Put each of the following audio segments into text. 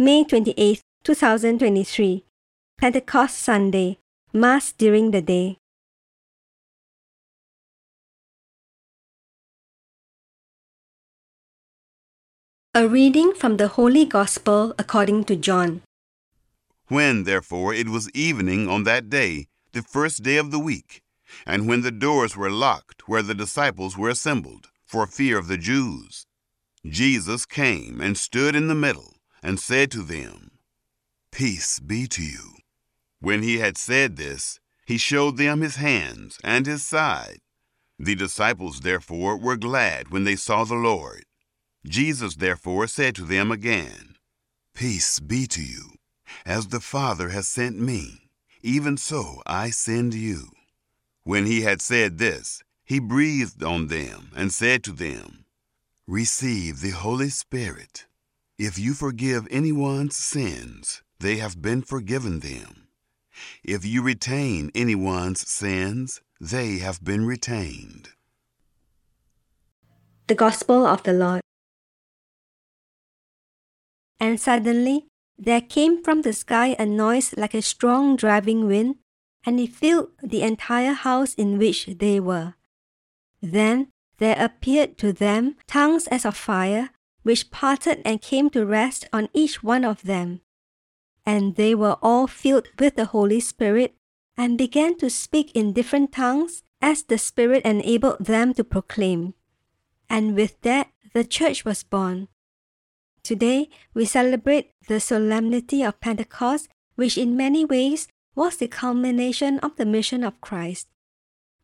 May 28, 2023, Pentecost Sunday, Mass during the day. A reading from the Holy Gospel according to John. When, therefore, it was evening on that day, the first day of the week, and when the doors were locked where the disciples were assembled, for fear of the Jews, Jesus came and stood in the middle, and said to them, Peace be to you. When he had said this, he showed them his hands and his side. The disciples, therefore, were glad when they saw the Lord. Jesus therefore said to them again, Peace be to you. As the Father has sent me, even so I send you. When he had said this, he breathed on them and said to them, Receive the Holy Spirit. If you forgive anyone's sins, they have been forgiven them. If you retain anyone's sins, they have been retained. The Gospel of the Lord. And suddenly there came from the sky a noise like a strong driving wind, and it filled the entire house in which they were. Then there appeared to them tongues as of fire, which parted and came to rest on each one of them. And they were all filled with the Holy Spirit, and began to speak in different tongues as the Spirit enabled them to proclaim. And with that the church was born. Today, we celebrate the solemnity of Pentecost, which in many ways was the culmination of the mission of Christ.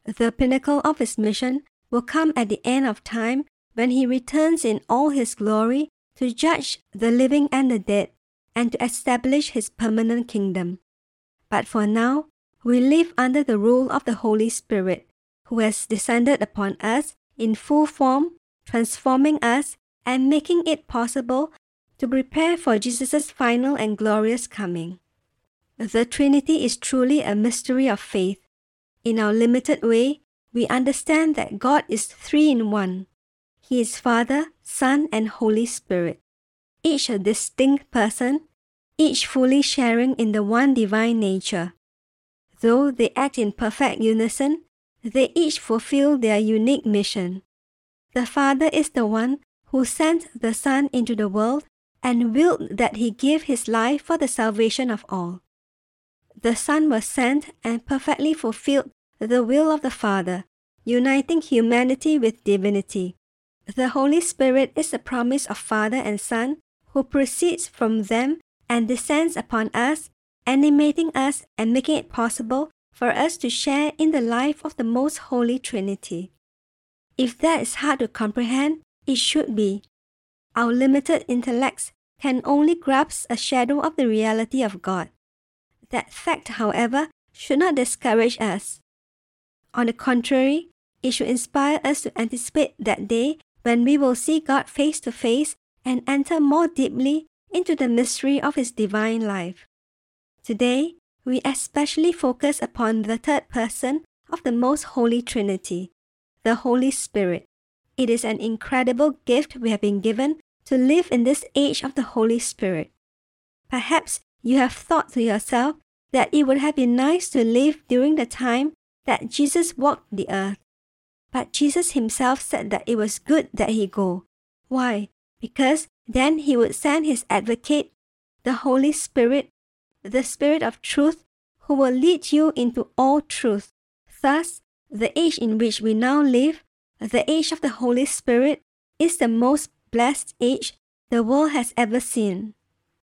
The pinnacle of his mission will come at the end of time when he returns in all his glory to judge the living and the dead and to establish his permanent kingdom. But for now, we live under the rule of the Holy Spirit, who has descended upon us in full form, transforming us and making it possible to prepare for Jesus' final and glorious coming. The Trinity is truly a mystery of faith. In our limited way, we understand that God is three in one. He is Father, Son, and Holy Spirit, each a distinct person, each fully sharing in the one divine nature. Though they act in perfect unison, they each fulfill their unique mission. The Father is the one who sent the Son into the world and willed that he give his life for the salvation of all. The Son was sent and perfectly fulfilled the will of the Father, uniting humanity with divinity. The Holy Spirit is the promise of Father and Son who proceeds from them and descends upon us, animating us and making it possible for us to share in the life of the Most Holy Trinity. If that is hard to comprehend, it should be. Our limited intellects can only grasp a shadow of the reality of God. That fact, however, should not discourage us. On the contrary, it should inspire us to anticipate that day when we will see God face to face and enter more deeply into the mystery of His divine life. Today, we especially focus upon the third person of the Most Holy Trinity, the Holy Spirit. It is an incredible gift we have been given to live in this age of the Holy Spirit. Perhaps you have thought to yourself that it would have been nice to live during the time that Jesus walked the earth. But Jesus himself said that it was good that he go. Why? Because then he would send his advocate, the Holy Spirit, the Spirit of truth, who will lead you into all truth. Thus, the age in which we now live the age of the Holy Spirit is the most blessed age the world has ever seen.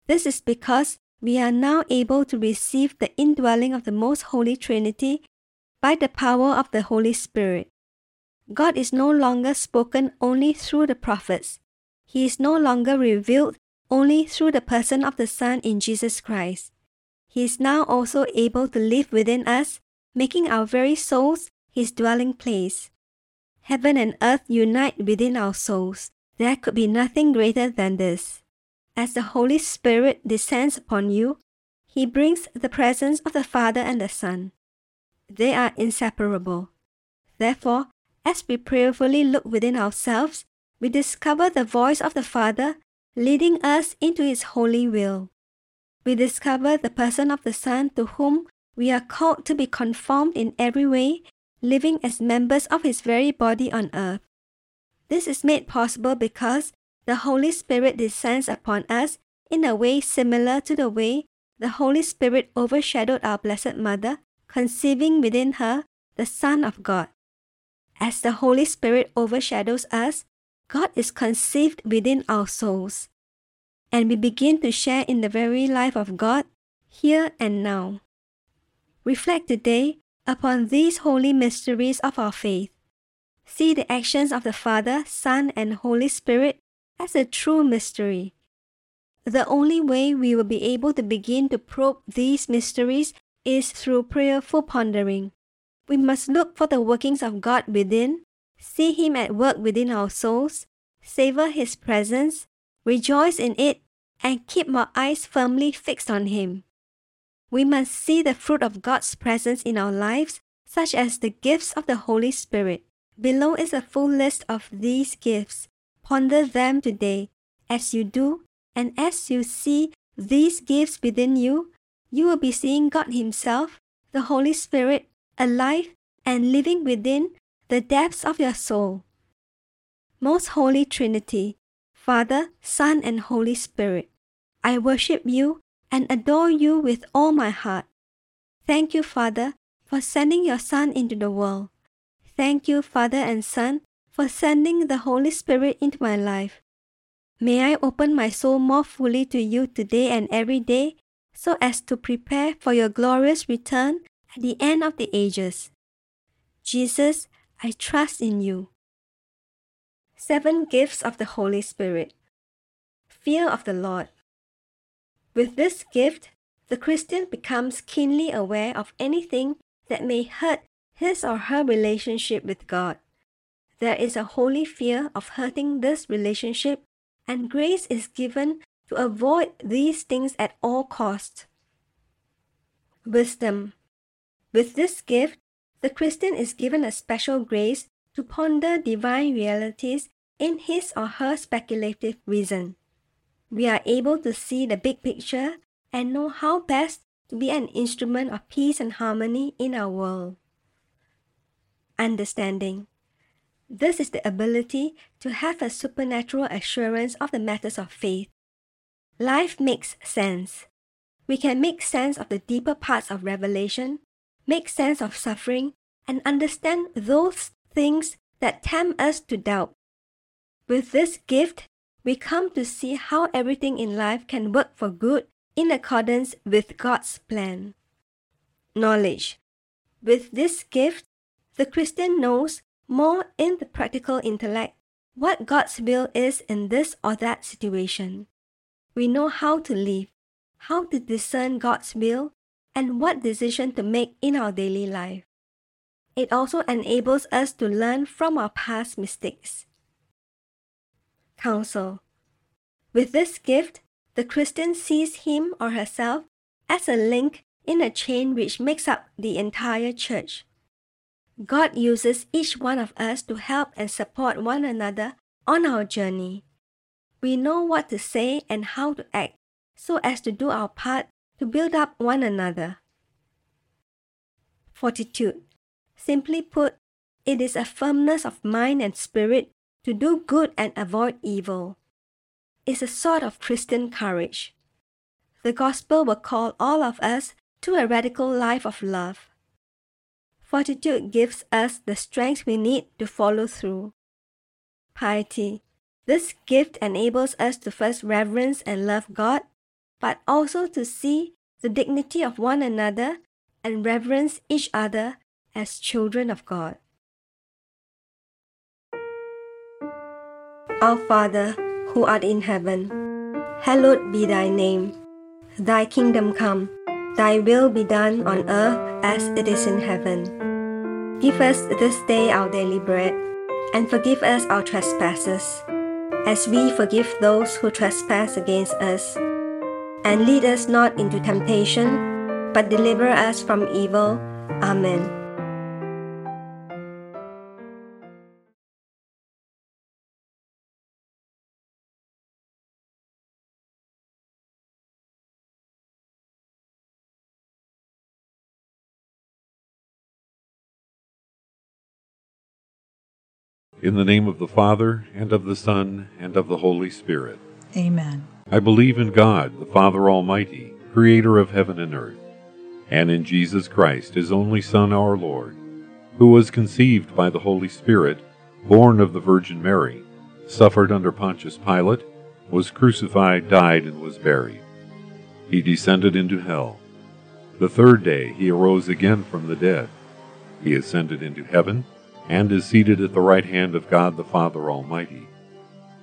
This is because we are now able to receive the indwelling of the Most Holy Trinity by the power of the Holy Spirit. God is no longer spoken only through the prophets. He is no longer revealed only through the person of the Son in Jesus Christ. He is now also able to live within us, making our very souls his dwelling place. Heaven and earth unite within our souls. There could be nothing greater than this. As the Holy Spirit descends upon you, he brings the presence of the Father and the Son. They are inseparable. Therefore, as we prayerfully look within ourselves, we discover the voice of the Father leading us into His holy will. We discover the person of the Son to whom we are called to be conformed in every way, living as members of His very body on earth. This is made possible because the Holy Spirit descends upon us in a way similar to the way the Holy Spirit overshadowed our Blessed Mother, conceiving within her the Son of God. As the Holy Spirit overshadows us, God is conceived within our souls, and we begin to share in the very life of God here and now. Reflect today upon these holy mysteries of our faith. See the actions of the Father, Son, and Holy Spirit as a true mystery. The only way we will be able to begin to probe these mysteries is through prayerful pondering. We must look for the workings of God within, see Him at work within our souls, savor His presence, rejoice in it, and keep our eyes firmly fixed on Him. We must see the fruit of God's presence in our lives, such as the gifts of the Holy Spirit. Below is a full list of these gifts. Ponder them today. As you do, and as you see these gifts within you, you will be seeing God Himself, the Holy Spirit, alive and living within the depths of your soul. Most Holy Trinity, Father, Son, and Holy Spirit, I worship you and adore you with all my heart. Thank you, Father, for sending your Son into the world. Thank you, Father and Son, for sending the Holy Spirit into my life. May I open my soul more fully to you today and every day so as to prepare for your glorious return at the end of the ages. Jesus, I trust in you. Seven Gifts of the Holy Spirit Fear of the Lord. With this gift, the Christian becomes keenly aware of anything that may hurt his or her relationship with God. There is a holy fear of hurting this relationship, and grace is given to avoid these things at all costs. Wisdom. With this gift, the Christian is given a special grace to ponder divine realities in his or her speculative reason. We are able to see the big picture and know how best to be an instrument of peace and harmony in our world. Understanding. This is the ability to have a supernatural assurance of the matters of faith. Life makes sense. We can make sense of the deeper parts of revelation make sense of suffering, and understand those things that tempt us to doubt. With this gift, we come to see how everything in life can work for good in accordance with God's plan. Knowledge. With this gift, the Christian knows more in the practical intellect what God's will is in this or that situation. We know how to live, how to discern God's will, and what decision to make in our daily life. It also enables us to learn from our past mistakes. Counsel With this gift, the Christian sees him or herself as a link in a chain which makes up the entire church. God uses each one of us to help and support one another on our journey. We know what to say and how to act so as to do our part to build up one another. Fortitude. Simply put, it is a firmness of mind and spirit to do good and avoid evil. It's a sort of Christian courage. The gospel will call all of us to a radical life of love. Fortitude gives us the strength we need to follow through. Piety. This gift enables us to first reverence and love God, but also to see the dignity of one another and reverence each other as children of God. Our Father, who art in heaven, hallowed be thy name. Thy kingdom come, thy will be done on earth as it is in heaven. Give us this day our daily bread, and forgive us our trespasses, as we forgive those who trespass against us. And lead us not into temptation, but deliver us from evil. Amen. In the name of the Father, and of the Son, and of the Holy Spirit. Amen. I believe in God, the Father Almighty, creator of heaven and earth, and in Jesus Christ, his only Son, our Lord, who was conceived by the Holy Spirit, born of the Virgin Mary, suffered under Pontius Pilate, was crucified, died, and was buried. He descended into hell. The third day he arose again from the dead. He ascended into heaven and is seated at the right hand of God the Father Almighty.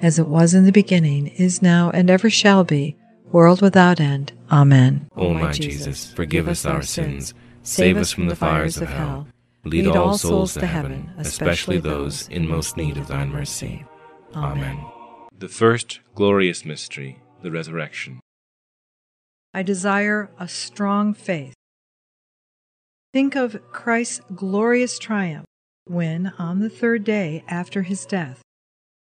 As it was in the beginning, is now, and ever shall be, world without end. Amen. O my Jesus, forgive us our sins, save us from the fires of hell, lead all souls to heaven, especially those in most need of thine mercy. Amen. The first glorious mystery, the resurrection. I desire a strong faith. Think of Christ's glorious triumph when, on the third day after his death,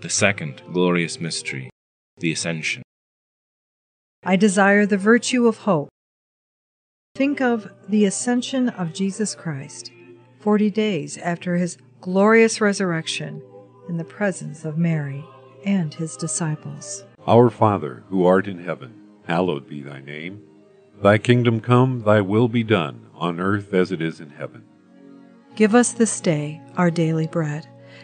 The second glorious mystery, the Ascension. I desire the virtue of hope. Think of the ascension of Jesus Christ, 40 days after his glorious resurrection, in the presence of Mary and his disciples. Our Father, who art in heaven, hallowed be thy name. Thy kingdom come, thy will be done, on earth as it is in heaven. Give us this day our daily bread,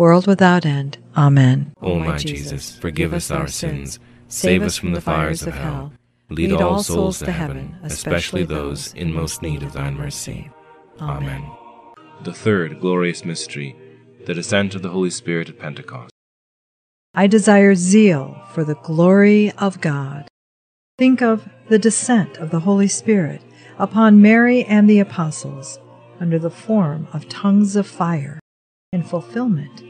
world without end. Amen. O my Jesus, forgive us our sins, save us from the fires of hell, Lead all souls to heaven, especially those in most need of thine mercy. Amen. The third glorious mystery, the descent of the Holy Spirit at Pentecost. I desire zeal for the glory of God. Think of the descent of the Holy Spirit upon Mary and the apostles under the form of tongues of fire in fulfillment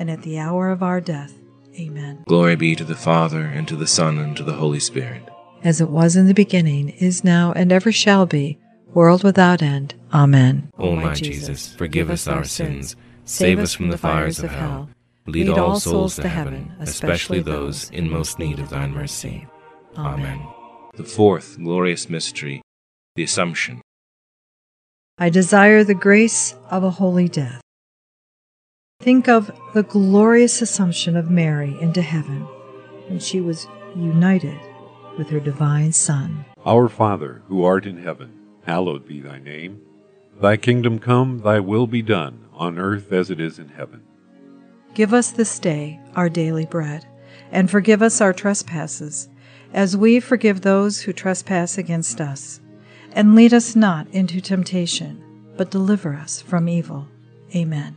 and at the hour of our death. Amen. Glory be to the Father, and to the Son, and to the Holy Spirit. As it was in the beginning, is now, and ever shall be, world without end. Amen. O my Jesus, forgive us our sins, save us from the fires of hell, lead all souls to heaven, especially those in most need of thine mercy. Amen. The fourth glorious mystery, the Assumption. I desire the grace of a holy death. Think of the glorious assumption of Mary into heaven when she was united with her divine Son. Our Father, who art in heaven, hallowed be thy name. Thy kingdom come, thy will be done, on earth as it is in heaven. Give us this day our daily bread, and forgive us our trespasses, as we forgive those who trespass against us. And lead us not into temptation, but deliver us from evil. Amen.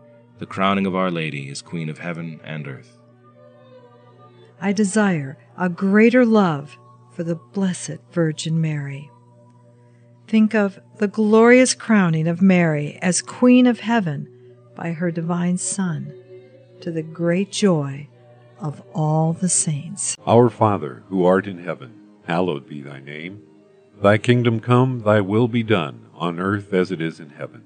the crowning of Our Lady as Queen of heaven and earth. I desire a greater love for the Blessed Virgin Mary. Think of the glorious crowning of Mary as Queen of Heaven by her divine Son, to the great joy of all the saints. Our Father, who art in heaven, hallowed be thy name. Thy kingdom come, thy will be done, on earth as it is in heaven.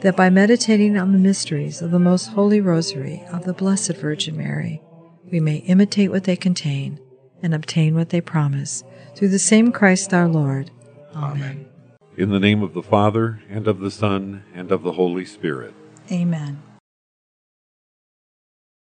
that by meditating on the mysteries of the most holy rosary of the Blessed Virgin Mary, we may imitate what they contain and obtain what they promise, through the same Christ our Lord. Amen. In the name of the Father, and of the Son, and of the Holy Spirit. Amen.